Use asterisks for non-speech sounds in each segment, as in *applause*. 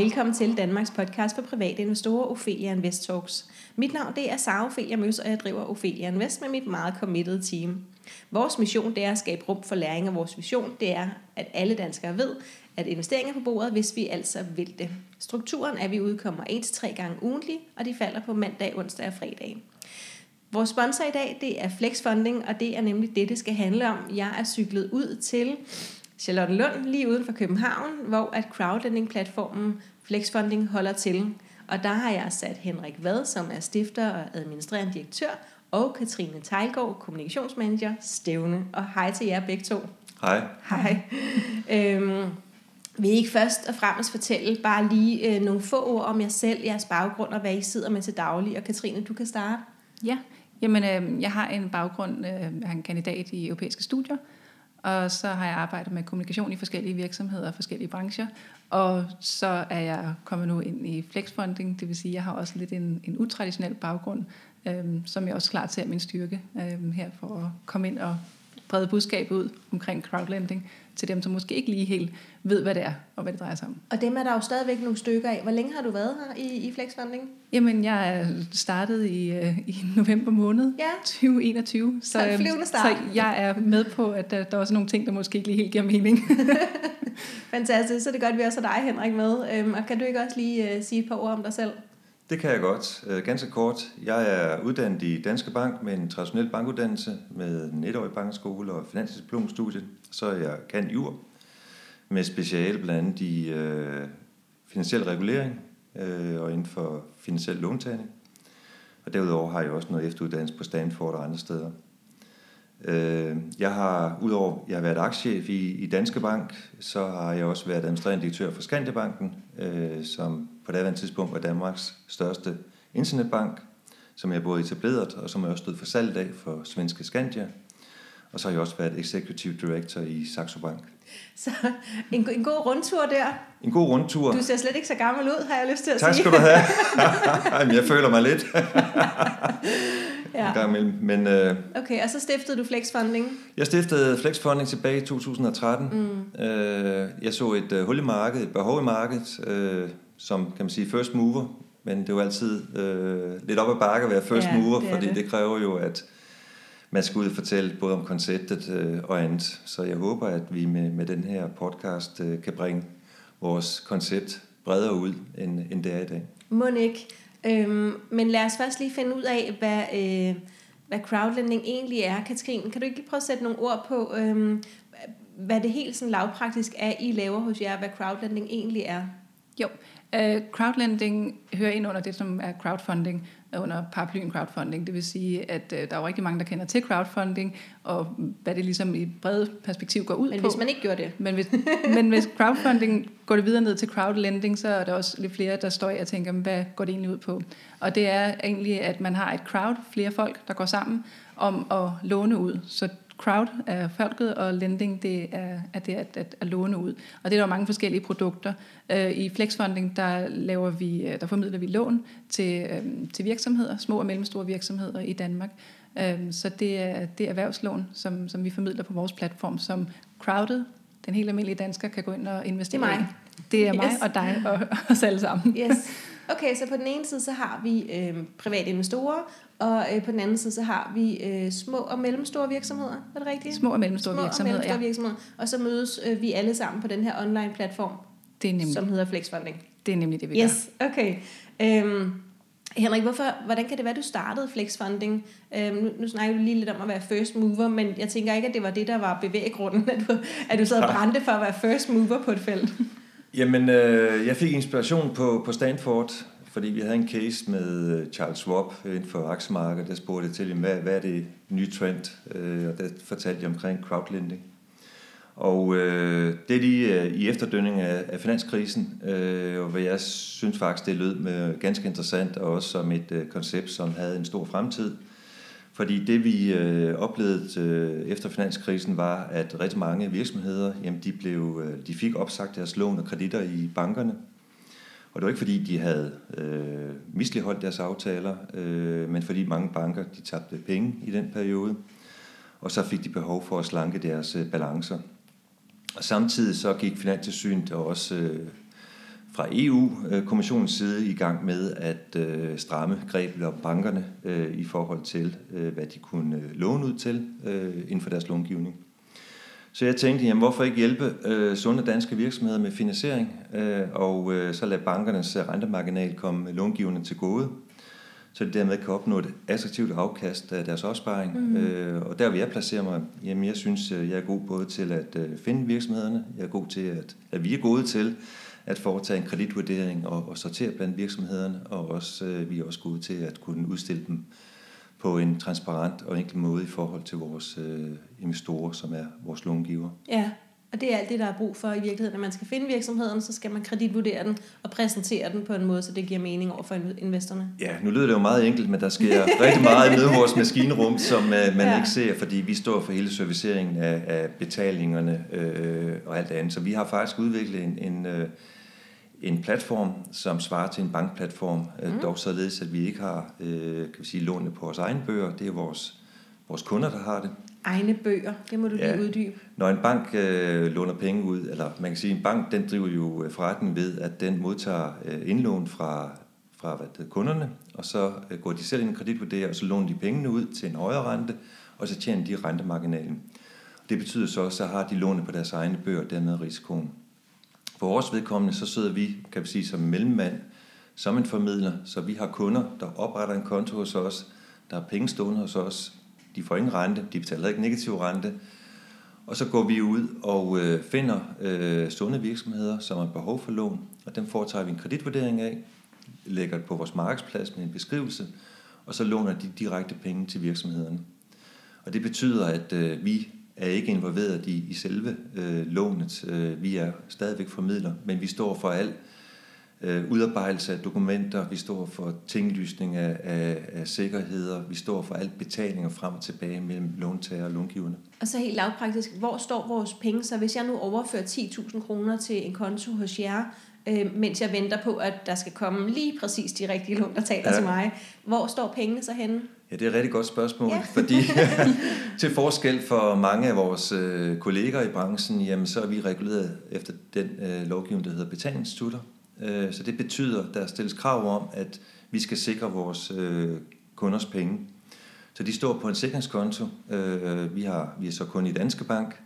Velkommen til Danmarks podcast for private investorer, Ophelia Invest Talks. Mit navn det er Sara Ophelia Møs, og jeg driver Ophelia Invest med mit meget committed team. Vores mission det er at skabe rum for læring, og vores vision det er, at alle danskere ved, at investeringer på bordet, hvis vi altså vil det. Strukturen er, at vi udkommer 1-3 gange ugentlig, og de falder på mandag, onsdag og fredag. Vores sponsor i dag, det er Flex Funding, og det er nemlig det, det skal handle om. Jeg er cyklet ud til Charlotte Lund, lige uden for København, hvor at crowdlending-platformen Flex Funding holder til. Og der har jeg sat Henrik Vad, som er stifter og administrerende direktør, og Katrine Tejlgaard, kommunikationsmanager, stævne. Og hej til jer begge to. Hej. Hej. øhm, vil I ikke først og fremmest fortælle bare lige øh, nogle få ord om jer selv, jeres baggrund og hvad I sidder med til daglig? Og Katrine, du kan starte. Ja, jamen øh, jeg har en baggrund, øh, jeg er en kandidat i europæiske studier, og så har jeg arbejdet med kommunikation i forskellige virksomheder og forskellige brancher. Og så er jeg kommet nu ind i flexfunding, det vil sige, at jeg har også lidt en, en utraditionel baggrund, øhm, som jeg også klart ser min styrke øhm, her for at komme ind og brede budskabet ud omkring crowdlending til dem, som måske ikke lige helt ved, hvad det er og hvad det drejer sig om. Og dem er der jo stadigvæk nogle stykker af. Hvor længe har du været her i, i Flexfunding? Jamen, jeg er startet i, uh, i november måned ja. 2021. Så, så, øhm, så jeg er med på, at der, der er også nogle ting, der måske ikke lige helt giver mening. *laughs* Fantastisk. Så det er godt, at vi også har dig, Henrik, med. Øhm, og kan du ikke også lige uh, sige et par ord om dig selv? Det kan jeg godt. Øh, ganske kort. Jeg er uddannet i Danske Bank med en traditionel bankuddannelse med en etårig bankskole og finansdiplomstudie. Så er jeg kan jur med speciale blandt andet i øh, finansiel regulering øh, og inden for finansiel låntagning. Og derudover har jeg også noget efteruddannelse på Stanford og andre steder. Øh, jeg har, udover jeg har været aktiechef i, i Danske Bank, så har jeg også været administrerende direktør for Skandiabanken, øh, som på daværende tidspunkt var Danmarks største internetbank, som jeg både etableret, og som jeg også stod for salg af for svenske Skandia. Og så har jeg også været executive director i Saxo Bank. Så en, en god rundtur der. En god rundtur. Du ser slet ikke så gammel ud, har jeg lyst til at tak sige. Tak skal du have. *laughs* Jamen, jeg føler mig lidt. ja. En gang imellem. Men, øh, okay, og så stiftede du Flex Funding? Jeg stiftede Flex Funding tilbage i 2013. Mm. Øh, jeg så et øh, hul i markedet, et behov i markedet, øh, som kan man sige first mover. Men det er jo altid øh, lidt op ad bakke at være first ja, mover, det fordi det. det kræver jo, at man skal ud og fortælle både om konceptet øh, og andet. Så jeg håber, at vi med, med den her podcast øh, kan bringe vores koncept bredere ud, end, end det er i dag. Må ikke. Øhm, men lad os først lige finde ud af, hvad, øh, hvad crowdlending egentlig er. Katrine, kan du ikke lige prøve at sætte nogle ord på, øh, hvad det helt sådan lavpraktisk er, I laver hos jer, hvad crowdlending egentlig er? Jo, uh, crowdlending hører ind under det, som er crowdfunding, under paraplyen crowdfunding. Det vil sige, at uh, der er jo rigtig mange, der kender til crowdfunding, og hvad det ligesom i bredt perspektiv går ud men på. Men hvis man ikke gør det. Men hvis, men hvis crowdfunding går det videre ned til crowdlending, så er der også lidt flere, der står og tænker, hvad går det egentlig ud på? Og det er egentlig, at man har et crowd, flere folk, der går sammen om at låne ud. Så crowd er folket, og lending det er, er det at, at, at låne ud. Og det er der mange forskellige produkter. Uh, I Flexfunding, der, laver vi, der formidler vi lån til, um, til virksomheder, små og mellemstore virksomheder i Danmark. Så det er, det er erhvervslån, som, som vi formidler på vores platform, som crowded, den helt almindelige dansker, kan gå ind og investere Det er mig. I. Det er mig yes. og dig og os alle sammen. Yes. Okay, så på den ene side, så har vi øh, private investorer, og øh, på den anden side, så har vi øh, små og mellemstore virksomheder. Er det rigtigt? Små og mellemstore små virksomheder, og mellemstore ja. virksomheder. Og så mødes øh, vi alle sammen på den her online platform, det er nemlig. som hedder Flexfunding. Det er nemlig det, vi yes. gør. okay. Øhm, Henrik, hvorfor, hvordan kan det være, du startede Flexfunding? Øhm, nu, nu snakker du lige lidt om at være first mover, men jeg tænker ikke, at det var det, der var bevæggrunden, at du, at du sad og *laughs* brændte for at være first mover på et felt. Jamen, øh, jeg fik inspiration på, på Stanford, fordi vi havde en case med øh, Charles Schwab inden for aktiemarkedet, der spurgte jeg til, hvad, hvad er det nye trend? Øh, og der fortalte jeg omkring crowdlending. Og øh, det er lige øh, i efterdønning af, af finanskrisen, øh, og hvad jeg synes faktisk, det lød med ganske interessant, og også som et øh, koncept, som havde en stor fremtid. Fordi det vi øh, oplevede øh, efter finanskrisen var, at rigtig mange virksomheder, jamen, de, blev, øh, de fik opsagt deres lån og kreditter i bankerne. Og det var ikke fordi, de havde øh, misligeholdt deres aftaler, øh, men fordi mange banker de tabte penge i den periode. Og så fik de behov for at slanke deres øh, balancer. Og samtidig så gik Finanstilsynet også øh, fra EU-kommissionens side i gang med at øh, stramme grebet om bankerne øh, i forhold til, øh, hvad de kunne øh, låne ud til øh, inden for deres långivning. Så jeg tænkte, jamen, hvorfor ikke hjælpe øh, sunde danske virksomheder med finansiering, øh, og øh, så lade bankernes rentemarginal komme långiverne til gode, så de dermed kan opnå et attraktivt afkast af deres opsparing. Mm. Øh, og der vil jeg placere mig, jamen jeg synes, jeg er god både til at øh, finde virksomhederne, jeg er god til at, at vi er gode til at foretage en kreditvurdering og, og sortere blandt virksomhederne, og også, øh, vi er også gode til at kunne udstille dem på en transparent og enkel måde i forhold til vores øh, investorer, som er vores långiver. Ja, og det er alt det, der er brug for i virkeligheden. Når man skal finde virksomheden, så skal man kreditvurdere den og præsentere den på en måde, så det giver mening over for investorerne. Ja, nu lyder det jo meget enkelt, men der sker *laughs* rigtig meget nede i vores maskinrum, som uh, man ja. ikke ser, fordi vi står for hele serviceringen af, af betalingerne øh, og alt andet. Så vi har faktisk udviklet en, en, øh, en platform, som svarer til en bankplatform, mm. dog således, at vi ikke har øh, kan vi sige, lånene på vores egne bøger. Det er vores, vores kunder, der har det. Egne bøger, det må du ja. lige uddybe. Når en bank øh, låner penge ud, eller man kan sige, en bank den driver jo øh, forretning ved, at den modtager øh, indlån fra, fra hvad det, kunderne, og så øh, går de selv ind i kreditvurderer, og så låner de pengene ud til en højere rente, og så tjener de rentemarginalen. Det betyder så, at så har de lånet på deres egne bøger, dermed risikoen. For vores vedkommende, så sidder vi, kan vi sige, som mellemmand, som en formidler, så vi har kunder, der opretter en konto hos os, der er penge stående hos os, de får ingen rente, de betaler ikke negativ rente, og så går vi ud og øh, finder øh, sunde virksomheder, som har behov for lån, og dem foretager vi en kreditvurdering af, lægger det på vores markedsplads med en beskrivelse, og så låner de direkte penge til virksomhederne. Og det betyder, at øh, vi er ikke involveret i, i selve øh, lånet. Øh, vi er stadigvæk formidler, men vi står for al øh, udarbejdelse af dokumenter, vi står for tinglysning af, af, af sikkerheder, vi står for alt betalinger frem og tilbage mellem låntager og långiverne. Og så helt lavpraktisk, hvor står vores penge? Så hvis jeg nu overfører 10.000 kroner til en konto hos jer, øh, mens jeg venter på, at der skal komme lige præcis de rigtige lån, der taler ja. til mig, hvor står pengene så henne? Ja, det er et rigtig godt spørgsmål, ja. *laughs* fordi *laughs* til forskel for mange af vores øh, kolleger i branchen, jamen, så er vi reguleret efter den øh, lovgivning, der hedder betalingsinstitutter. Øh, så det betyder, at der stilles krav om, at vi skal sikre vores øh, kunders penge. Så de står på en sikringskonto. Øh, vi, har, vi er så kun i Danske Bank.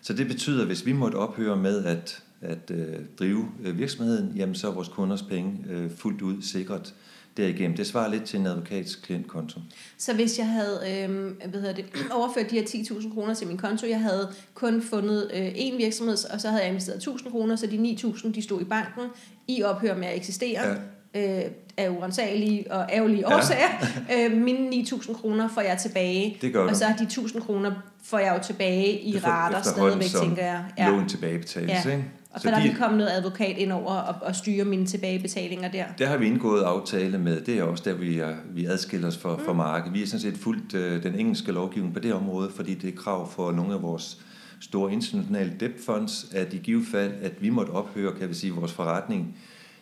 Så det betyder, at hvis vi måtte ophøre med at, at øh, drive øh, virksomheden, jamen så er vores kunders penge øh, fuldt ud sikret derigennem. Det svarer lidt til en advokats klientkonto. Så hvis jeg havde øh, hvad hedder det, *clears throat* overført de her 10.000 kroner til min konto, jeg havde kun fundet øh, én virksomhed, og så havde jeg investeret 1.000 kroner, så de 9.000 de stod i banken, i ophør med at eksistere, ja. Øh, af uansagelige og ærgerlige ja. årsager. øh, mine 9.000 kroner får jeg tilbage, det gør og så de 1.000 kroner får jeg jo tilbage i rater stadigvæk, tænker jeg. Ja. lån tilbagebetales, ja. ikke? Og så, så der de, er kommet noget advokat ind over og, og styre mine tilbagebetalinger der? Der har vi indgået aftale med, det er også der, vi, er, vi adskiller os for, mm. for markedet. Vi er sådan set fuldt øh, den engelske lovgivning på det område, fordi det er krav for nogle af vores store internationale debt funds, at i givet fald, at vi måtte ophøre, kan vi sige, vores forretning,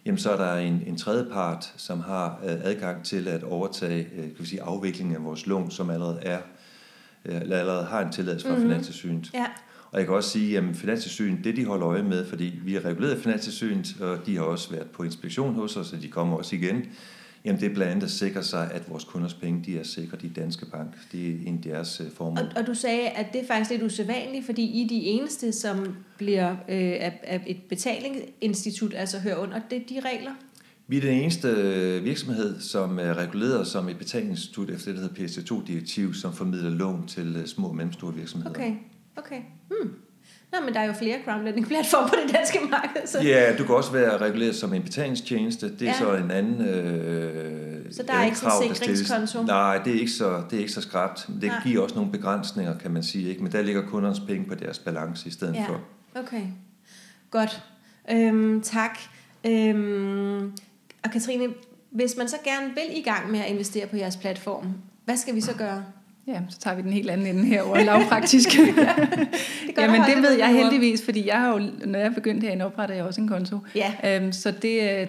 jamen så er der en, en tredje part, som har øh, adgang til at overtage øh, kan vi sige, afviklingen af vores lån, som allerede er eller allerede har en tilladelse fra mm-hmm. Finanstilsynet. Ja. Og jeg kan også sige, at Finanstilsynet, det de holder øje med, fordi vi er reguleret af Finanstilsynet, og de har også været på inspektion hos os, og de kommer også igen, Jamen det er blandt andet at sikre sig, at vores kunders penge de er sikret i Danske Bank. Det er en af deres øh, formål. Og, og du sagde, at det er faktisk lidt usædvanligt, fordi I er de eneste, som bliver øh, af, af et betalingsinstitut, altså hører under det, de regler? Vi er den eneste øh, virksomhed, som er reguleret som et betalingsinstitut efter det, der hedder PS2-direktiv, som formidler lån til øh, små og mellemstore virksomheder. Okay, okay. Hmm. Nå, men der er jo flere crowdlending-platforme på det danske marked. Så. Ja, du kan også være reguleret som en betalingstjeneste. Det er ja. så en anden øh, Så der er ikke krav, en sikringskonto? Nej, det er ikke så, det er ikke så skrabt. Det Nej. giver også nogle begrænsninger, kan man sige. Ikke? Men der ligger kundernes penge på deres balance i stedet ja. for. Okay, godt. Øhm, tak. Øhm, og Katrine, hvis man så gerne vil i gang med at investere på jeres platform, hvad skal vi så gøre? Ja, så tager vi den helt anden ende herover, lavpraktisk. *laughs* ja, det *laughs* Jamen det ved jeg heldigvis, fordi jeg har jo, når jeg begyndte herinde, oprettede jeg også en konto. Ja. Øhm, så det,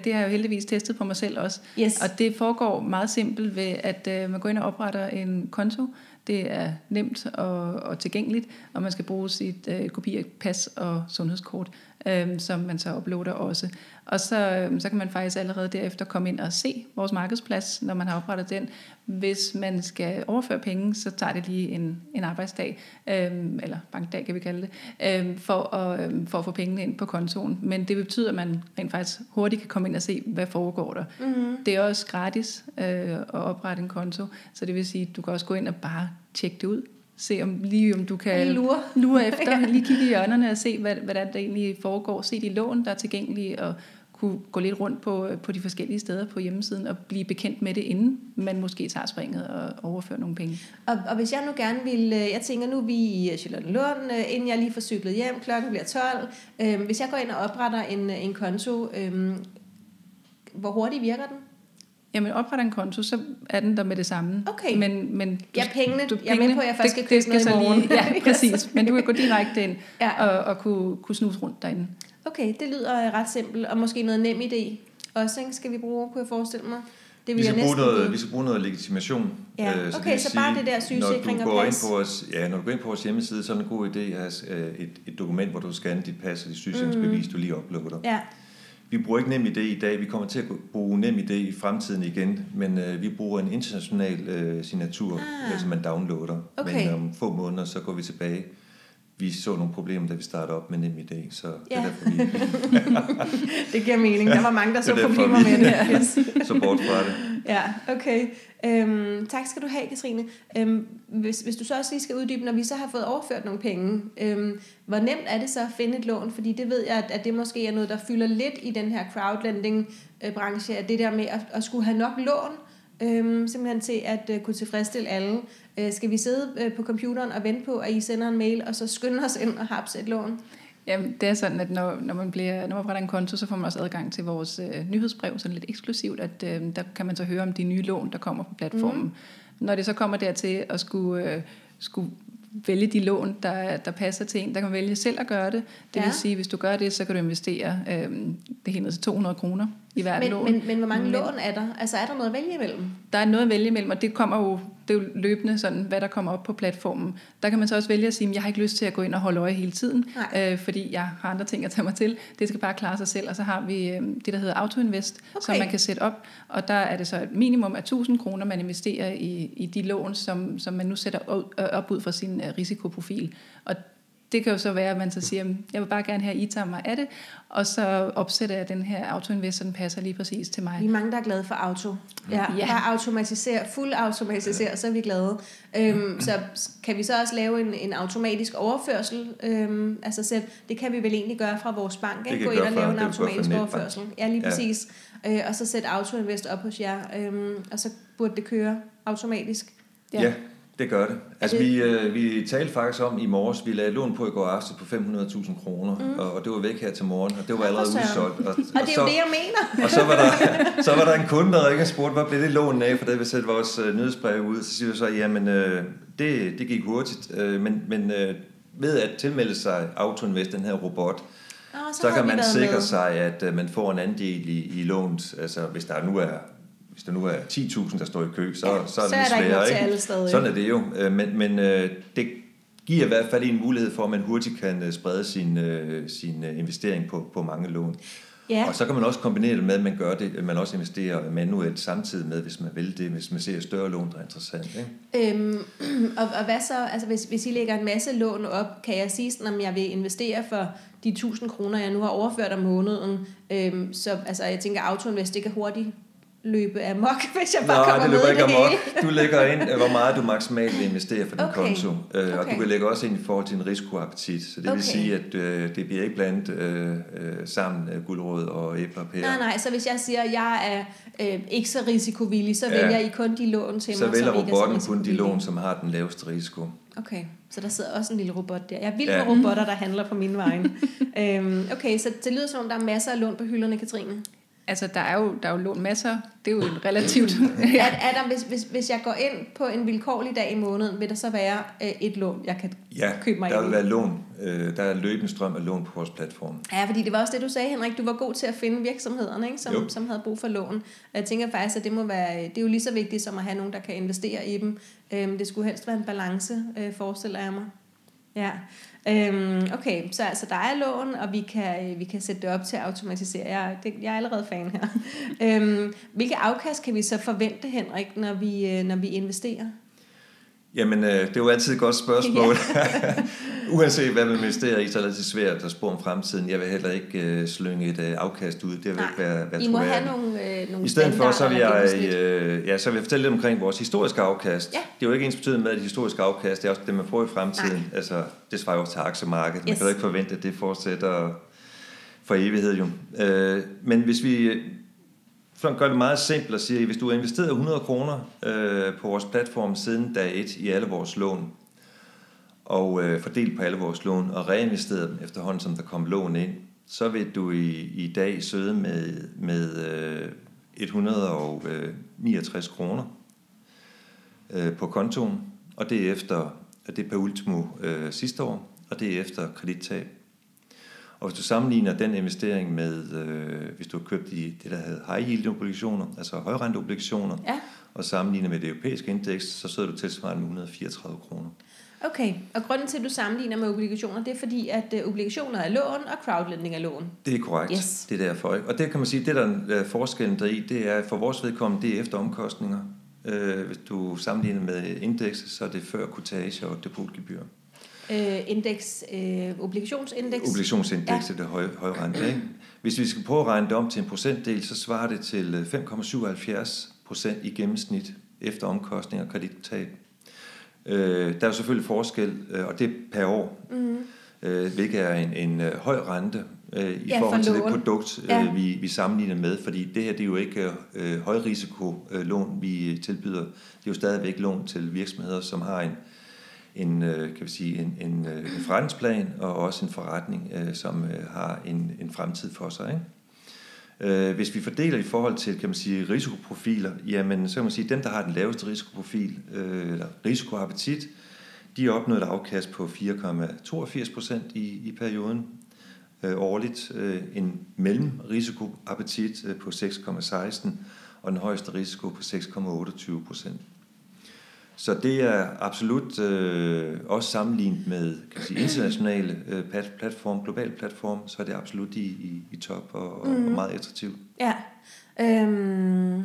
det har jeg jo heldigvis testet på mig selv også. Yes. Og det foregår meget simpelt ved, at øh, man går ind og opretter en konto. Det er nemt og, og tilgængeligt, og man skal bruge sit øh, kopi af pas og sundhedskort. Øh, som man så uploader også. Og så, øh, så kan man faktisk allerede derefter komme ind og se vores markedsplads, når man har oprettet den. Hvis man skal overføre penge, så tager det lige en, en arbejdsdag, øh, eller bankdag kan vi kalde det, øh, for, at, øh, for at få pengene ind på kontoen. Men det betyder, at man rent faktisk hurtigt kan komme ind og se, hvad foregår der. Mm-hmm. Det er også gratis øh, at oprette en konto, så det vil sige, at du kan også gå ind og bare tjekke det ud se om lige om du kan lure. lure *laughs* efter, lige kigge i hjørnerne og se, hvad, hvad der, egentlig foregår. Se de lån, der er tilgængelige, og kunne gå lidt rundt på, på de forskellige steder på hjemmesiden og blive bekendt med det, inden man måske tager springet og overfører nogle penge. Og, og hvis jeg nu gerne vil, øh, jeg tænker nu er vi i Charlottenlund, øh, inden jeg lige får cyklet hjem, klokken bliver 12, øh, hvis jeg går ind og opretter en, en konto, øh, hvor hurtigt virker den? Jamen opretter en konto, så er den der med det samme. Okay. Men, men du, ja, pengene, du, pengene, jeg er med på, at jeg først skal købe noget i morgen. Lige, ja, *laughs* *laughs* præcis. Men du kan gå direkte ind ja. og, og kunne, kunne snuse rundt derinde. Okay, det lyder ret simpelt, og måske noget nem idé også, ikke? skal vi bruge, kunne jeg forestille mig. Det vi, skal bruge noget, vi skal bruge noget legitimation. Ja. Øh, så okay, så sige, bare det der sygesikring og pas. Ind på vores, ja, når du går ind på vores hjemmeside, så er det en god idé at have øh, et, et dokument, hvor du scanner dit pas og dit sygesikringsbevis, mm. du lige uploader. Ja. Vi bruger ikke nem idé i dag, vi kommer til at bruge nem idé i fremtiden igen, men øh, vi bruger en international øh, signatur, ah. som man downloader. Okay. Men om få måneder, så går vi tilbage vi så nogle problemer, da vi startede op med NemID, så ja. det er derfor, vi... *laughs* det giver mening. Der var mange, der *laughs* så problemer vi, med det *laughs* her. Så bort fra det. Ja, okay. Øhm, tak skal du have, Katrine. Øhm, hvis, hvis du så også lige skal uddybe, når vi så har fået overført nogle penge, øhm, hvor nemt er det så at finde et lån? Fordi det ved jeg, at, at det måske er noget, der fylder lidt i den her crowdlending-branche, at det der med at, at skulle have nok lån, øhm, simpelthen til at uh, kunne tilfredsstille alle. Øh, skal vi sidde uh, på computeren og vente på, at I sender en mail, og så skynde os ind og hapse et lån? Jamen, det er sådan, at når, når man bliver, når man opretter en konto, så får man også adgang til vores øh, nyhedsbrev, sådan lidt eksklusivt, at øh, der kan man så høre om de nye lån, der kommer på platformen. Mm. Når det så kommer dertil at skulle, øh, skulle vælge de lån, der, der passer til en. Der kan vælge selv at gøre det. Det ja. vil sige, hvis du gør det, så kan du investere øh, det hele til 200 kroner i hvert men, lån. Men, men hvor mange men, lån er der? Altså er der noget at vælge imellem? Der er noget at vælge imellem, og det kommer jo, det er jo løbende, sådan, hvad der kommer op på platformen. Der kan man så også vælge at sige, at jeg har ikke lyst til at gå ind og holde øje hele tiden, øh, fordi jeg har andre ting at tage mig til. Det skal bare klare sig selv, og så har vi øh, det, der hedder AutoInvest, okay. som man kan sætte op, og der er det så et minimum af 1000 kroner, man investerer i, i de lån, som, som man nu sætter op ud fra sin uh, risikoprofil. Og det kan jo så være, at man så siger, jeg vil bare gerne have, at I tager mig af det, og så opsætter jeg den her autoinvestor, den passer lige præcis til mig. Vi er mange, der er glade for auto. Ja, ja. Bare automatisere, fuld automatisere, så er vi glade. Øhm, så kan vi så også lave en, en automatisk overførsel? Øhm, altså selv, det kan vi vel egentlig gøre fra vores bank, ikke? gå ind og lave en automatisk overførsel. Ja, lige præcis. Ja. Øh, og så sætte autoinvest op hos jer, øhm, og så burde det køre automatisk. Ja. ja. Det gør det. Altså, det... Vi, øh, vi talte faktisk om i morges, vi lagde lån på i går aftes på 500.000 kroner, mm. og, og det var væk her til morgen, og det var allerede udsolgt. Og, og, og det er så, jo det, jeg mener. og så var, der, så var der en kunde, der ikke har spurgt, hvad blev det lån af, for det vi sætte vores øh, nyhedsbrev ud, så siger vi så, jamen, øh, det, det gik hurtigt, øh, men, men øh, ved at tilmelde sig AutoInvest, den her robot, Oh, så, så kan man sikre med. sig, at uh, man får en andel i, i lånet. Altså, hvis der nu er hvis der nu er 10.000, der står i kø, så, ja, så er det så er lidt sværere. Ikke? Alle steder, Sådan er det jo. Øh, men, men øh, det giver i hvert fald en mulighed for, at man hurtigt kan øh, sprede sin, sin investering på, på mange lån. Ja. Og så kan man også kombinere det med, at man gør det, at man også investerer manuelt samtidig med, hvis man vil det, hvis man ser større lån, der er interessant. Ikke? Øhm, *clears throat* og, og hvad så, altså hvis, hvis I lægger en masse lån op, kan jeg sige sådan, om jeg vil investere for de 1000 kroner, jeg nu har overført om måneden, øhm, så altså, jeg tænker, autoinvest, det kan hurtigt løbe amok, *laughs* hvis jeg bare Nej, kommer det løber med ikke amok. Du lægger ind, hvor meget du maksimalt vil investere for din okay. konto. Øh, okay. Og du kan lægge også ind i forhold til en risikoappetit. Så det okay. vil sige, at øh, det bliver ikke blandt øh, øh, sammen øh, guldråd og æbler og pærer. Nej, nej, så hvis jeg siger, at jeg er øh, ikke så risikovillig, så ja. vælger I kun de lån til så mig, vælger robotten kun de lån, som har den laveste risiko. Okay, så der sidder også en lille robot der. Jeg er vild ja. med robotter, der handler på min vej. *laughs* øhm, okay, så det lyder som om, der er masser af lån på hylderne, Katrine. Altså, der er jo, der er jo lån masser. Det er jo en relativt... *laughs* ja. der, hvis, hvis, hvis jeg går ind på en vilkårlig dag i måneden, vil der så være øh, et lån, jeg kan ja, købe mig der vil være lån. Øh, der er løbende strøm af lån på vores platform. Ja, fordi det var også det, du sagde, Henrik. Du var god til at finde virksomhederne, ikke? Som, som havde brug for lån. Og jeg tænker faktisk, at det må være... Det er jo lige så vigtigt som at have nogen, der kan investere i dem. Øh, det skulle helst være en balance, øh, forestiller jeg mig. Ja, øhm, okay, så altså, der er lån, og vi kan, øh, vi kan sætte det op til at automatisere. Jeg, det, jeg er allerede fan her. *laughs* øhm, hvilke afkast kan vi så forvente, Henrik, når vi, øh, når vi investerer? Jamen, øh, det er jo altid et godt spørgsmål. *laughs* Uanset hvad man investerer i, så er det altid svært at spå om fremtiden. Jeg vil heller ikke øh, slynge et øh, afkast ud. Det vil Nej, ikke være, være I må have nogle, øh, nogle I stedet for, så vil, jeg, øh, ja, så vil jeg fortælle lidt omkring vores historiske afkast. Ja. Det er jo ikke ens betydende med, at det historiske afkast det er også det, man får i fremtiden. Nej. Altså, det svarer jo også til aktiemarkedet. Man Yes. kan jo ikke forvente, at det fortsætter for evighed. Jo. Øh, men hvis vi for at gøre det meget simpelt og siger, at hvis du har investeret 100 kroner øh, på vores platform siden dag 1 i alle vores lån, og øh, fordelt på alle vores lån, og reinvesteret dem efterhånden, som der kom lån ind, så vil du i, i dag søde med, med øh, 169 kroner øh, på kontoen, og det er efter, og det er per ultimo øh, sidste år, og det er efter kredittab. Og hvis du sammenligner den investering med, øh, hvis du har købt i det, der hedder high yield obligationer, altså højrenteobligationer, Ja, og sammenligner med det europæiske indeks, så sidder du tilsvarende med 134 kroner. Okay. Og grunden til, at du sammenligner med obligationer, det er fordi, at øh, obligationer er lån, og crowdlending er lån. Det er korrekt. Yes. Det er derfor. Ikke? Og det kan man sige, det der er forskellen der i, det er for vores vedkommende, det er efter omkostninger. Øh, hvis du sammenligner med indekset, så er det før kortage og depotgebyr. Øh, indeks, øh, obligationsindeks. Obligationsindeks er det høje, høje rente. Ikke? Hvis vi skal prøve at regne det om til en procentdel, så svarer det til øh, 5,77 procent i gennemsnit efter omkostninger og kredittab. Øh, der er jo selvfølgelig forskel, øh, og det er per år, mm. øh, hvilket er en, en øh, høj rente øh, i Ja, for forhold til det produkt, øh, Ja. vi, vi sammenligner med, fordi det her det er jo ikke øh, højrisiko øh, lån, vi tilbyder. Det er jo stadigvæk lån til virksomheder, som har en, en, øh, kan vi sige, en, en, øh, en forretningsplan og også en forretning, øh, som øh, har en, en fremtid for sig. Ikke? Øh, Hvis vi fordeler i forhold til kan man sige, risikoprofiler, jamen, så kan man sige, at dem, der har den laveste risikoprofil, øh, eller risikoappetit, de har opnået et afkast på 4,82 procent i, i perioden øh, årligt. Øh, en mellemrisikoappetit øh, på 6,16 og den højeste risiko på 6,28 procent. Så det er absolut øh, også sammenlignet med kan sige, internationale øh, plat- platform, globale platform, så er det absolut i, i, i top og, og Mhm. meget attraktivt. Ja. Øhm,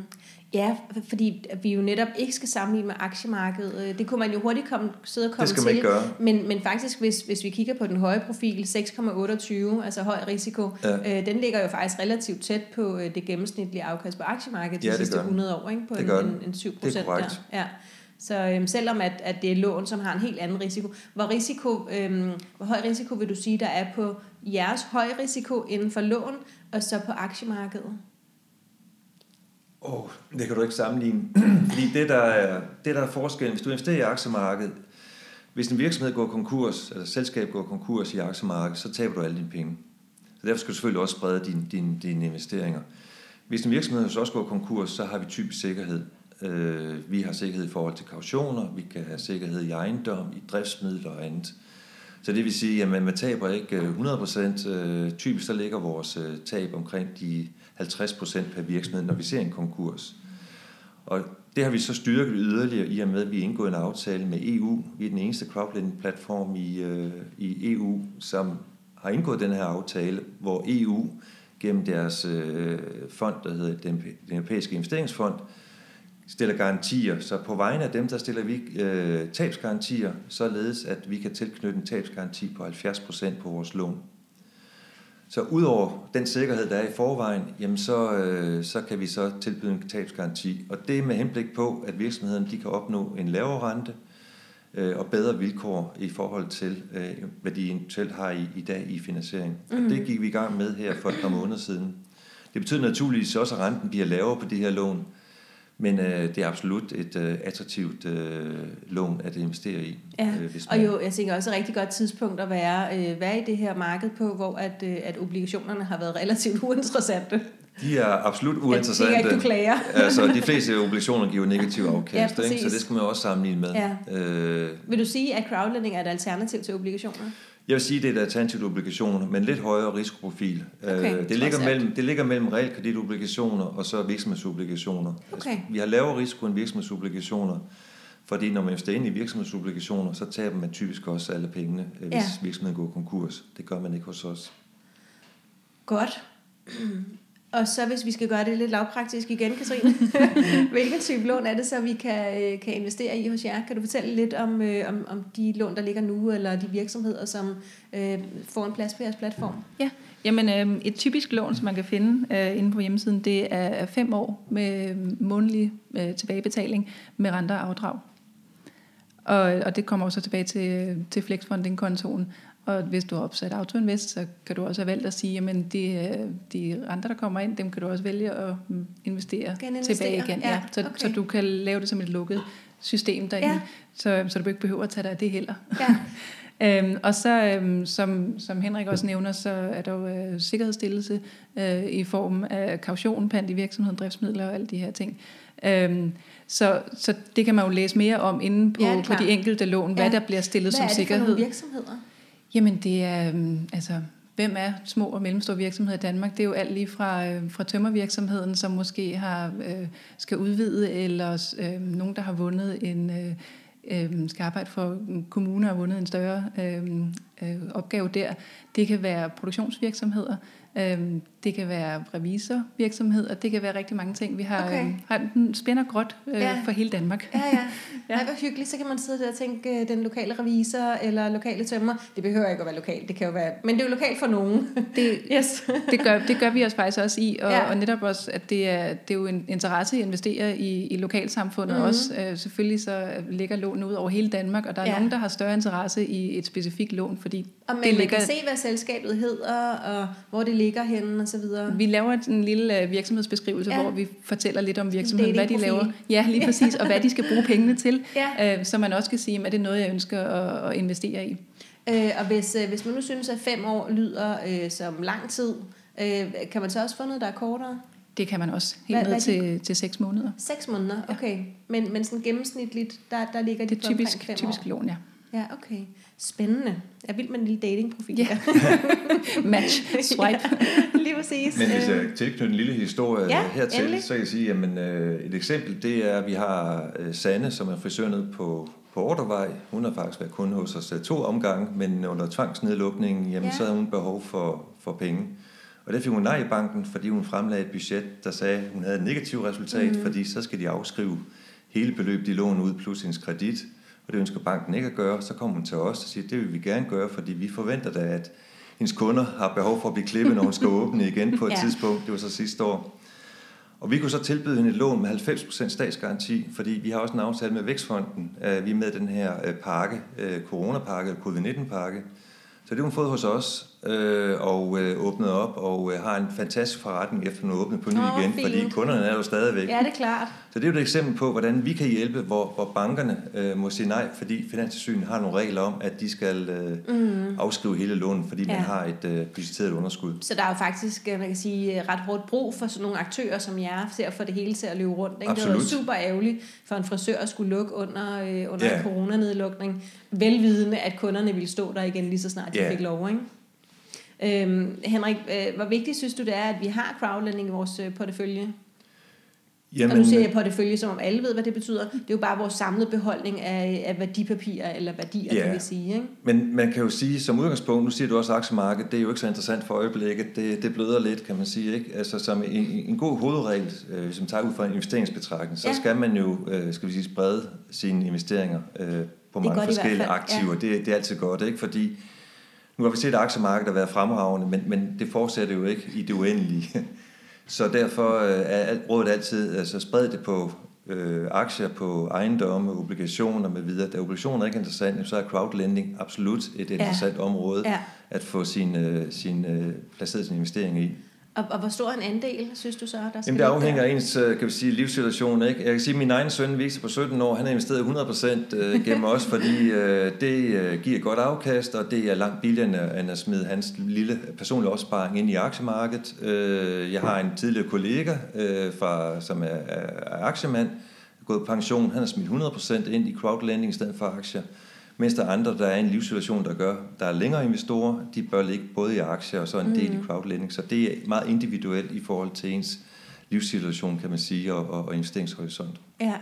ja, fordi vi jo netop ikke skal sammenligne med aktiemarkedet. Øh, Det kunne man jo hurtigt komme, sidde og komme Det skal til. man ikke gøre. Men, men faktisk, hvis, hvis vi kigger på den høje profil, 6,28, altså høj risiko, Ja. øh, den ligger jo faktisk relativt tæt på øh, det gennemsnitlige afkast på aktiemarkedet de Ja, det sidste gør den. 100 år, ikke? på Det en, en, en 7 Det er procent der. korrekt. Ja. Så øhm, selvom at, at det er lån, som har en helt anden risiko, hvor, risiko øhm, hvor høj risiko vil du sige, der er på jeres høj risiko inden for lån, og så på aktiemarkedet? Oh, det kan du ikke sammenligne. *clears throat* Fordi det der, er, det der er forskellen, hvis du investerer i aktiemarkedet, hvis en virksomhed går konkurs, eller et selskab går konkurs i aktiemarkedet, så taber du alle dine penge. Så derfor skal du selvfølgelig også sprede dine, dine, dine investeringer. Hvis en virksomhed så også går konkurs, så har vi typisk sikkerhed. Øh, vi har sikkerhed i forhold til kautioner, vi kan have sikkerhed i ejendom, i driftsmidler og andet. Så det vil sige, at man taber ikke øh, 100%. Øh, Typisk så ligger vores øh, tab omkring de 50% per virksomhed, når vi ser en konkurs. Og det har vi så styrket yderligere i og med, at vi indgået en aftale med EU. Vi er den eneste crowdlending-platform i, øh, i EU, som har indgået den her aftale, hvor EU gennem deres øh, fond, der hedder den, den europæiske investeringsfond, stiller garantier. Så på vegne af dem, der stiller vi øh, tabsgarantier, således at vi kan tilknytte en tabsgaranti på 70% på vores lån. Så udover den sikkerhed, der er i forvejen, jamen så, øh, så kan vi så tilbyde en tabsgaranti. Og det er med henblik på, at virksomhederne de kan opnå en lavere rente øh, og bedre vilkår i forhold til, øh, hvad de eventuelt har i, i dag i finansiering. Mm. Og det gik vi i gang med her for et par måneder siden. Det betyder naturligvis også, at renten bliver lavere på de her lån, men øh, det er absolut et øh, attraktivt øh, lån at investere i. Ja, øh, hvis og jo, jeg tænker også et rigtig godt tidspunkt at være, øh, være i det her marked på, hvor at, øh, at obligationerne har været relativt uinteressante. De er absolut Jeg uinteressante. tænker ikke, du klager. altså, de fleste obligationer giver negativ afkast, Ja, ikke? så det skal man også sammenligne med. Ja. Øh, Vil du sige, at crowdlending er et alternativ til obligationer? Jeg vil sige, det er et alternativ obligationer, men lidt højere risikoprofil. Okay, Øh, trods det, ligger mellem, det ligger mellem realkreditobligationer og så virksomhedsobligationer. Okay. Altså, vi har lavere risiko end virksomhedsobligationer, Fordi når man investerer ind i virksomhedsobligationer, så taber man typisk også alle pengene, øh, hvis Ja. virksomheden går konkurs. Det gør man ikke hos os. Godt. Og så hvis vi skal gøre det lidt lavpraktisk igen, Katrine, *laughs* hvilken type lån er det så, vi kan, øh, kan investere i hos jer? Kan du fortælle lidt om, øh, om, om de lån, der ligger nu, eller de virksomheder, som øh, får en plads på jeres platform? Ja, jamen øh, et typisk lån, som man kan finde øh, inde på hjemmesiden, det er fem år med øh, månedlig øh, tilbagebetaling med renter og afdrag. Og, og det kommer også tilbage til, til Flexfunding-kontoen. Og hvis du har opsat AutoInvest, så kan du også have valgt at sige, at de, de renter, der kommer ind, dem kan du også vælge at investere tilbage igen. ja, så, okay. så du kan lave det som et lukket system derinde, Ja. så, så du ikke behøver at tage dig af det heller. Ja. *laughs* Øhm, og så, øhm, som, som Henrik også nævner, så er der jo øh, sikkerhedsstillelse øh, i form af kaution, pant i virksomheden, driftsmidler og alle de her ting. Øhm, så, så det kan man jo læse mere om inde på, Ja, ja, på de enkelte lån, hvad Ja. der bliver stillet Hvad som er det sikkerhed. for nogle virksomheder? Jamen det er, øhm, altså, hvem er små og mellemstore virksomheder i Danmark? Det er jo alt lige fra, øh, fra tømmervirksomheden, som måske har, øh, skal udvide, eller øh, nogen, der har vundet en, øh, øh, skal arbejde for en kommune og har vundet en større øh, øh, opgave der. Det kan være produktionsvirksomheder, øh, det kan være revisorvirksomheder, det kan være rigtig mange ting. Vi har, Okay. øh, har den spænder gråt øh, Ja. for hele Danmark. Ja, ja. *laughs* Ja. ja. hvor hyggeligt. Så kan man sidde der og tænke, øh, den lokale revisor eller lokale tømmer. Det behøver ikke at være lokalt, det kan jo være... Men det er jo lokalt for nogen. Det, *laughs* yes. *laughs* det, gør, det gør vi os faktisk også i, og, Ja. og netop også, at det er, det er jo en interesse at investere i, i lokalsamfundet Mhm. mm-hmm. også. Øh, selvfølgelig så ligger lånene ud over hele Danmark, og der er Ja. nogen, der har større interesse i et specifikt lån, fordi Og man, det man ligger, kan se, hvad selskabet hedder, og hvor det ligger henne, og så videre. vi laver en lille øh, virksomhedsbeskrivelse, Ja. ja. hvor vi fortæller lidt om virksomheden, hvad de laver. Ja, lige præcis, og hvad de skal bruge pengene til, *laughs* Ja. øh, så man også kan sige, er det noget, jeg ønsker at, at investere i. Øh, og hvis, øh, hvis man nu synes, at fem år lyder øh, som lang tid, øh, kan man så også få noget, der er kortere? Det kan man også, helt hvad ned er til, til seks måneder. Seks måneder, okay. Men, men sådan gennemsnitligt, der, der ligger de Det er typisk, fem typisk år. lån, ja. Ja, okay. Spændende. Jeg vil med en lille datingprofil. Ja. *laughs* Match, swipe. *laughs* Lige præcis. Men hvis Øh, jeg tilknytter en lille historie Ja, hertil, endelig. så kan jeg sige, at øh, et eksempel, det er, at vi har øh, Sanne, som er frisør nede på, på Ordervej. Hun har faktisk været kunde hos os øh, to omgange, men under tvangsnedlukningen, jamen, Ja. ja. så havde hun behov for, for penge. Og der fik hun nej i banken, fordi hun fremlagde et budget, der sagde, at hun havde et negativt resultat, mm. fordi så skal de afskrive hele beløbet, de låner ud, plus hendes kredit. Og det ønsker banken ikke at gøre. Så kommer hun til os og siger, det vil vi gerne gøre, fordi vi forventer da, at hendes kunder har behov for at blive klippet, når hun skal åbne igen på et *laughs* Ja. tidspunkt. Det var så sidste år. Og vi kunne så tilbyde hende et lån med 90% statsgaranti, fordi vi har også en aftale med Vækstfonden. Vi er med den her øh, pakke, øh, coronapakke, eller covid-19-pakke. Så det har hun fået hos os, øh, og øh, åbnet op, og øh, har en fantastisk forretning, efter er åbnet på ny Åh, igen, fint. fordi kunderne er jo stadigvæk. ja, det er klart. Så det er jo et eksempel på, hvordan vi kan hjælpe, hvor, hvor bankerne øh, må sige nej, fordi Finanstilsynet har nogle regler om, at de skal øh, mm. afskrive hele lånet, fordi Ja. man har et øh, budgetteret underskud. Så der er jo faktisk, øh, man kan sige, ret hårdt brug for sådan nogle aktører som jer, til at få det hele til at løbe rundt. Ikke? Det var jo Absolut. super ærgerligt for en frisør at skulle lukke under, øh, under Ja. coronanedlukning, velvidende, at kunderne ville stå der igen lige så snart de Ja. fik lov. Ikke? Øhm, Henrik, øh, hvor vigtigt synes du det er, at vi har crowdlending i vores øh, portefølje? Jamen, og nu siger jeg portefølje, som om alle ved, hvad det betyder. Det er jo bare vores samlede beholdning af, af værdipapirer, eller værdier, Ja. kan vi sige. Ikke? Men man kan jo sige, som udgangspunkt, nu siger du også aktiemarkedet, det er jo ikke så interessant for øjeblikket, det, det bløder lidt, kan man sige. Ikke? Altså som en, en god hovedregel, øh, hvis man tager ud fra en investeringsbetragtning, så Ja. ja. skal man jo, øh, skal vi sige, sprede sine investeringer øh, på Det mange forskellige aktiver. Det, det er altid godt, ikke? fordi nu har vi set aktiemarkedet har været fremragende, men, men det fortsætter jo ikke i det uendelige. *laughs* Så derfor øh, er rådet altid, altså spred det på øh, aktier, på ejendomme, obligationer med videre. Da obligationer er ikke interessant, jamen, så er crowdlending absolut et interessant ja. område Ja. at få sin, øh, sin, øh, placeret sin investering i. Og, og hvor stor en andel, synes du så, der skal Jamen, det afhænger af ens øh, kan vi sige, livssituation. Ikke? Jeg kan sige, at min egen søn, Victor, på 17 år, han har investeret 100% øh, gennem os, *laughs* fordi øh, det giver godt afkast, og det er langt billigere end, at smide hans lille personlige opsparing ind i aktiemarkedet. Jeg har en tidligere kollega, fra, som er, aktiemand, gået på pension. Han har smidt 100% ind i crowdlending i stedet for aktier. Mens der er andre, der er en livssituation, der gør, der er længere investorer, de bør ligge både i aktier og så en del i crowdlending. Så det er meget individuelt i forhold til ens livssituation, kan man sige, og, og, og investeringshorisont. Ja,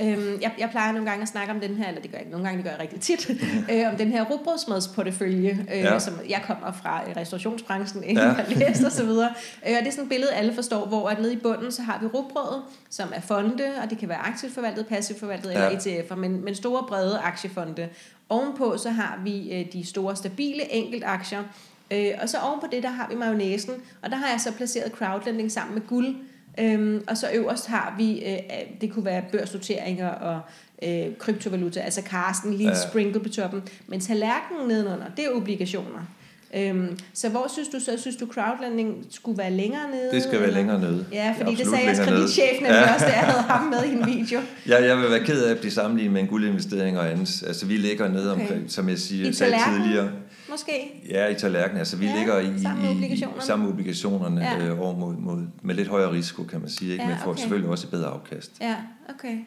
øhm, jeg, jeg plejer nogle gange at snakke om den her, eller det gør jeg ikke, nogle gange det gør jeg rigtig tit, *laughs* øh, om den her rugbrødsmadsportefølje, øh, ja. som jeg kommer fra restaurationsbranchen, ikke? Ja. *laughs* har læst og så videre. Øh, og det er sådan et billede, alle forstår, hvor at nede i bunden, så har vi rugbrødet, som er fonde, og det kan være aktivt forvaltet, passivt forvaltet ja. eller ETF'er, men, men store brede aktiefonde. Ovenpå så har vi øh, de store stabile enkeltaktier, øh, og så ovenpå det, der har vi mayonnaisen, og der har jeg så placeret crowdlending sammen med guld, Øhm, og så øverst har vi, øh, det kunne være børsnoteringer og øh, kryptovaluta, altså karsten lige ja. sprinkle på toppen. Men tallerkenen nedenunder, det er obligationer. Øhm, så hvor synes du så, synes du crowdlending skulle være længere nede? Det skal være længere nede. Ja, fordi det sagde jeg kreditchefen ja. også, da jeg havde ham med i en *laughs* video. ja, jeg vil være ked af at blive sammenlignet med en guldinvestering og andet. Altså vi ligger nede okay. omkring, som jeg siger, sagde tidligere. Måske? Ja, i tallerkenen. Altså vi ja, ligger i, samme obligationerne, i, samme obligationerne ja. øh, over mod, mod, med lidt højere risiko, kan man sige. Ikke? Ja, Men får okay. selvfølgelig også et bedre afkast. Ja, okay.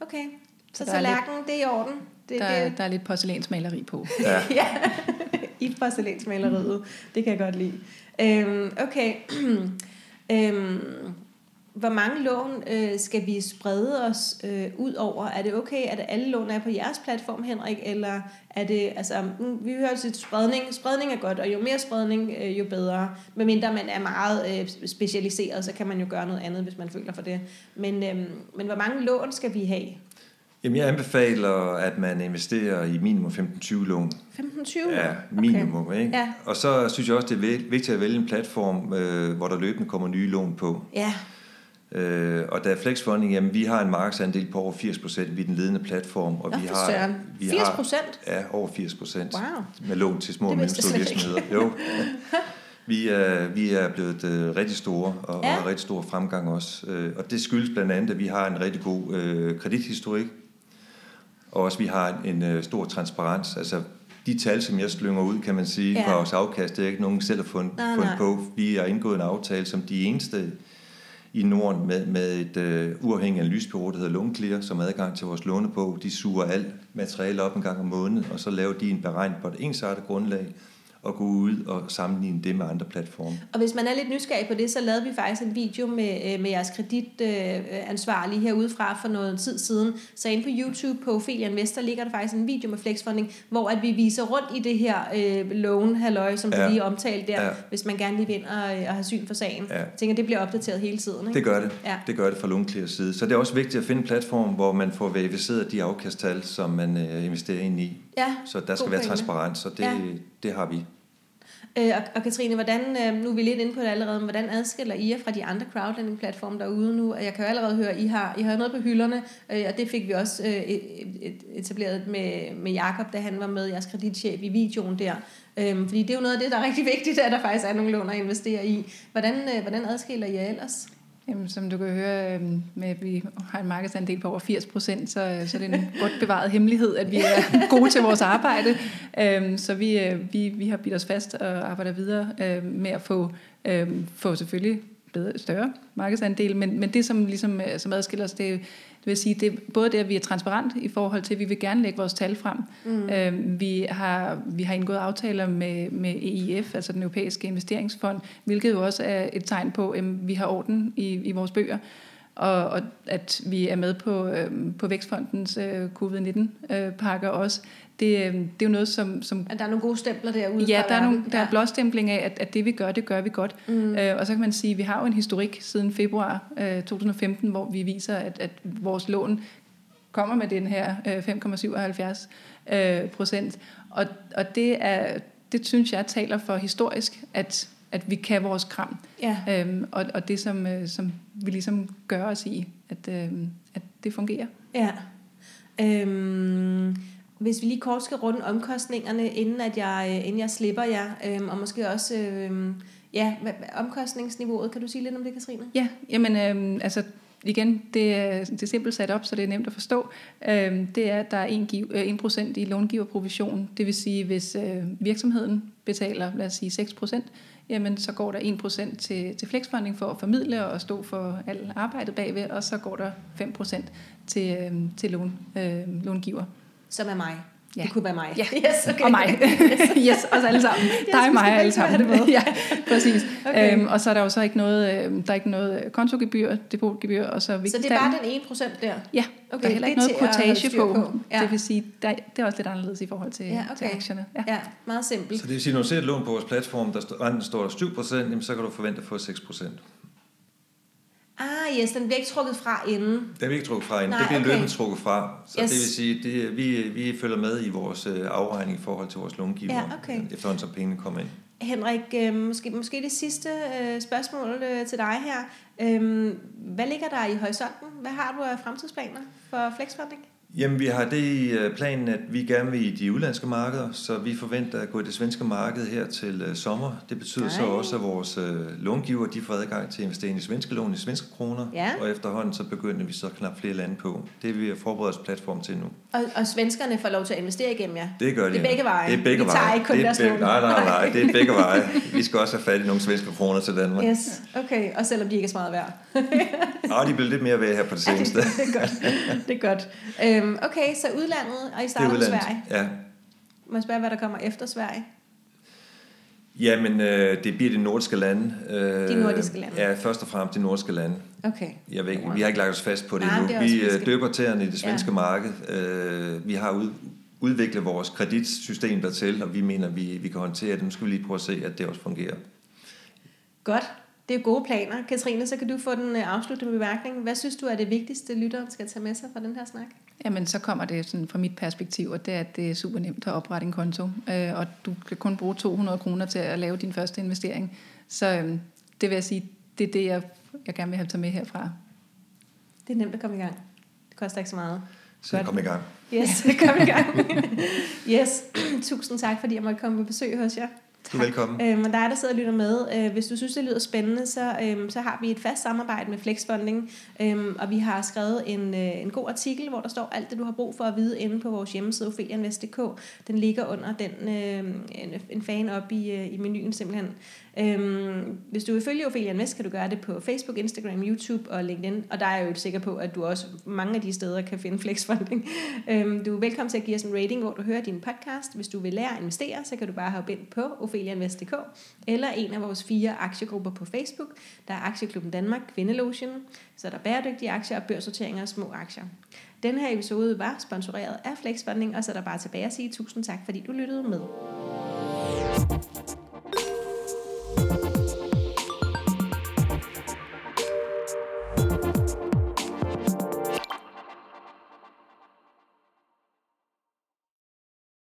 Okay. Så, så tallerkenen, det er i orden. Det, der, det... der er lidt porcelænsmaleri på. Ja. *laughs* ja i porcelænsmaleriet. Det kan jeg godt lide. Øhm, okay. *clears throat* øhm, hvor mange lån øh, skal vi sprede os øh, ud over? Er det okay, at alle lån er på jeres platform, Henrik? Eller er det, altså, mm, vi hører til spredning. Spredning er godt, og jo mere spredning, øh, jo bedre. Medmindre man er meget øh, specialiseret, så kan man jo gøre noget andet, hvis man føler for det. Men, øh, men hvor mange lån skal vi have? Jamen, jeg anbefaler, at man investerer i minimum 15-20 lån. 15-20 Ja, minimum. Okay. Ikke? Ja. Og så synes jeg også, det er vigtigt at vælge en platform, øh, hvor der løbende kommer nye lån på. Ja. Øh, og der er flexfunding, jamen vi har en markedsandel på over 80 procent. Vi er den ledende platform. Og vi har, vi 80 procent? Ja, over 80 procent. Wow. Med lån til små og mellemstore virksomheder. Jo. *laughs* Vi er, vi er blevet uh, rigtig store, og, ja. og har rigtig stor fremgang også. Uh, og det skyldes blandt andet, at vi har en rigtig god uh, kredithistorik. Og også vi har en, en uh, stor transparens. Altså de tal, som jeg slynger ud, kan man sige, ja. på vores afkast, det er ikke nogen selv har fundet, nej, fundet nej. på. Vi har indgået en aftale som de eneste i Norden med, med et øh, uafhængigt analysbureau, der hedder Lånclear, som har adgang til vores lånebog. De suger alt materiale op en gang om måneden, og så laver de en beregning på et ensartet grundlag, at gå ud og sammenligne det med andre platforme. Og hvis man er lidt nysgerrig på det, så lavede vi faktisk en video med, øh, med jeres kreditansvarlige øh, herudefra for noget tid siden. Så inde på YouTube på Ophelia Investor ligger der faktisk en video med Flexfunding, hvor at vi viser rundt i det her øh, loan halløj, som ja. du lige omtalte der, ja. hvis man gerne lige vil ind og, og have syn for sagen. Ja. Jeg tænker, det bliver opdateret hele tiden. Ikke? Det gør det. Ja. Det gør det fra Lånclears side. Så det er også vigtigt at finde en platform, hvor man får verificeret de afkasttal, som man øh, investerer ind i. Ja, så der skal være transparens, og det, ja. det har vi. Øh, og, og Katrine, hvordan, øh, nu er vi lidt inde på det allerede, men hvordan adskiller I jer fra de andre crowdlending-platforme derude nu? Jeg kan jo allerede høre, at I har, I har noget på hylderne, øh, og det fik vi også øh, etableret med, med Jakob, da han var med, jeres kreditchef i videoen der. Øh, fordi det er jo noget af det, der er rigtig vigtigt, at der faktisk er nogle lån at investere i. Hvordan, øh, hvordan adskiller I jer ellers? Jamen, som du kan høre, øhm, med at vi har en markedsandel på over 80 procent, så, så det er en godt bevaret hemmelighed, at vi er *laughs* gode til vores arbejde. Øhm, så vi, øh, vi, vi har bidt os fast og arbejder videre øh, med at få, få selvfølgelig bedre, større markedsandel, men, men det, som, ligesom, øh, som adskiller os, det er det vil sige, det er både det, at vi er transparent i forhold til, at vi vil gerne lægge vores tal frem. Mm. Øhm, vi, har, vi har indgået aftaler med, med EIF, altså den europæiske investeringsfond, hvilket jo også er et tegn på, at vi har orden i, i vores bøger og, og at vi er med på, øh, på Vækstfondens øh, covid-19-pakker øh, også. Det, øh, det er jo noget, som... som at der er nogle gode stempler derude Ja, der er, nogle, der ja. er blåstempling af, at, at det vi gør, det gør vi godt. Mm. Øh, og så kan man sige, at vi har jo en historik siden februar øh, 2015, hvor vi viser, at, at vores lån kommer med den her øh, 5,77 øh, procent. Og, og det, er, det synes jeg taler for historisk, at at vi kan vores kram. Ja. Øhm, og, og det, som, øh, som vi ligesom gør os i, at, øh, at det fungerer. Ja. Øhm, hvis vi lige kort skal runde omkostningerne, inden, at jeg, øh, inden jeg slipper jer, øhm, og måske også... Øh, ja, omkostningsniveauet. Kan du sige lidt om det, Katrine? Ja, jamen øh, altså igen, det er, det er simpelt sat op, så det er nemt at forstå. Øh, det er, at der er 1%, 1 i långiverprovision. Det vil sige, hvis øh, virksomheden betaler, lad os sige 6%, jamen så går der 1% til, til flexfunding for at formidle og stå for alt arbejdet bagved, og så går der 5% til, øh, til lån, øh, långiver. Som er mig. Ja. Det kunne være mig. Ja, *laughs* Yes, okay. og mig. *laughs* *laughs* yes, os alle sammen. Dig og mig alle sammen. det ja, præcis. Okay. Øhm, og så er der jo så ikke noget, øhm, der er ikke noget kontogebyr, depotgebyr, og så Så det er bare den ene procent der? Ja, Okay, der er heller det ikke er noget styr på. på. Ja. Det vil sige, der, det er også lidt anderledes i forhold til, Ja, okay. til aktierne. Ja. Ja, meget simpelt. Så det vil sige, når du ser et lån på vores platform, der står, renten står der 7%, jamen, så kan du forvente at få 6%. Ah, yes, den bliver ikke trukket fra inden. Det har vi ikke trukket fra inden. Nej, det bliver okay. løbende trukket fra. Så Yes. det vil sige, det, vi, vi følger med i vores øh, afregning i forhold til vores långiver, Ja, okay. efterhånden som pengene kommer ind. Henrik, øh, måske, måske det sidste øh, spørgsmål øh, til dig her. Øh, hvad ligger der i horisonten? Hvad har du af fremtidsplaner for Flexfunding? Jamen, vi har det i øh, planen, at vi gerne vil i de udlandske markeder, så vi forventer at gå i det svenske marked her til øh, sommer. Det betyder så Nej. også, at vores øh, långiver de får adgang til at investere i svenske lån i svenske kroner, Ja. og efterhånden så begynder vi så knap flere lande på. Det er vi forbereder os platform til nu. Og, og svenskerne får lov til at investere igennem jer? Det gør de. Det er begge veje. Det er begge Vi tager veje. ikke kun det er deres begge. Nej, nej, nej, det er begge veje. *laughs* Vi skal også have fat i nogle svenske kroner til Danmark. Yes, okay. Og selvom de ikke er så meget værd. Og de bliver lidt mere værd her på det seneste. det er godt. Det er godt. Øhm, okay, så udlandet, og I er starter med. Sverige. Ja. Må jeg spørge, hvad der kommer efter Sverige? Jamen, øh, det bliver de nordiske lande. Øh, De nordiske lande. Ja, først og fremmest de nordiske lande. Okay. Jeg ved ikke, vi har ikke lagt os fast på det Nej, endnu. det vi øh, skal- døber tæerne i det svenske Ja. marked. Øh, vi har ud, udviklet vores kreditsystem dertil, og vi mener, vi, vi kan håndtere det. Nu skal vi lige prøve at se, at det også fungerer. Godt. Det er gode planer. Katrine, så kan du få den øh, afsluttende bemærkning. Hvad synes du er det vigtigste, lytteren skal tage med sig fra den her snak? Jamen, så kommer det sådan fra mit perspektiv, og det er, at det er super nemt at oprette en konto, øh, og du kan kun bruge 200 kroner til at lave din første investering. Så øh, det vil jeg sige, det er det, jeg, jeg gerne vil have taget med herfra. Det er nemt at komme i gang. Det koster ikke så meget. Så Godt. *laughs* kom i gang. Yes, kom i gang. yes, tusind tak, fordi jeg måtte komme på besøg hos jer. Du er velkommen. Øhm, og dig, der sidder og lytter med, øh, hvis du synes, det lyder spændende, så, øhm, så har vi et fast samarbejde med Flexfunding, øhm, og vi har skrevet en, øh, en god artikel, hvor der står alt det, du har brug for at vide inde på vores hjemmeside, ophelianvest.dk. Den ligger under den, øh, en, en fan op i, øh, i menuen simpelthen. Øhm, hvis du vil følge Ophelia Invest, kan du gøre det på Facebook, Instagram, YouTube og LinkedIn, og der er jeg jo sikker på, at du også mange af de steder kan finde Flexfunding. Øhm, du er velkommen til at give os en rating, hvor du hører din podcast. Hvis du vil lære at investere, så kan du bare hoppe ind på ophelianvest.dk eller en af vores fire aktiegrupper på Facebook. Der er Aktieklubben Danmark, Kvindelotion, så er der bæredygtige aktier og børsorteringer af små aktier. Den her episode var sponsoreret af Flexfunding, og så er der bare tilbage at sige tusind tak, fordi du lyttede med.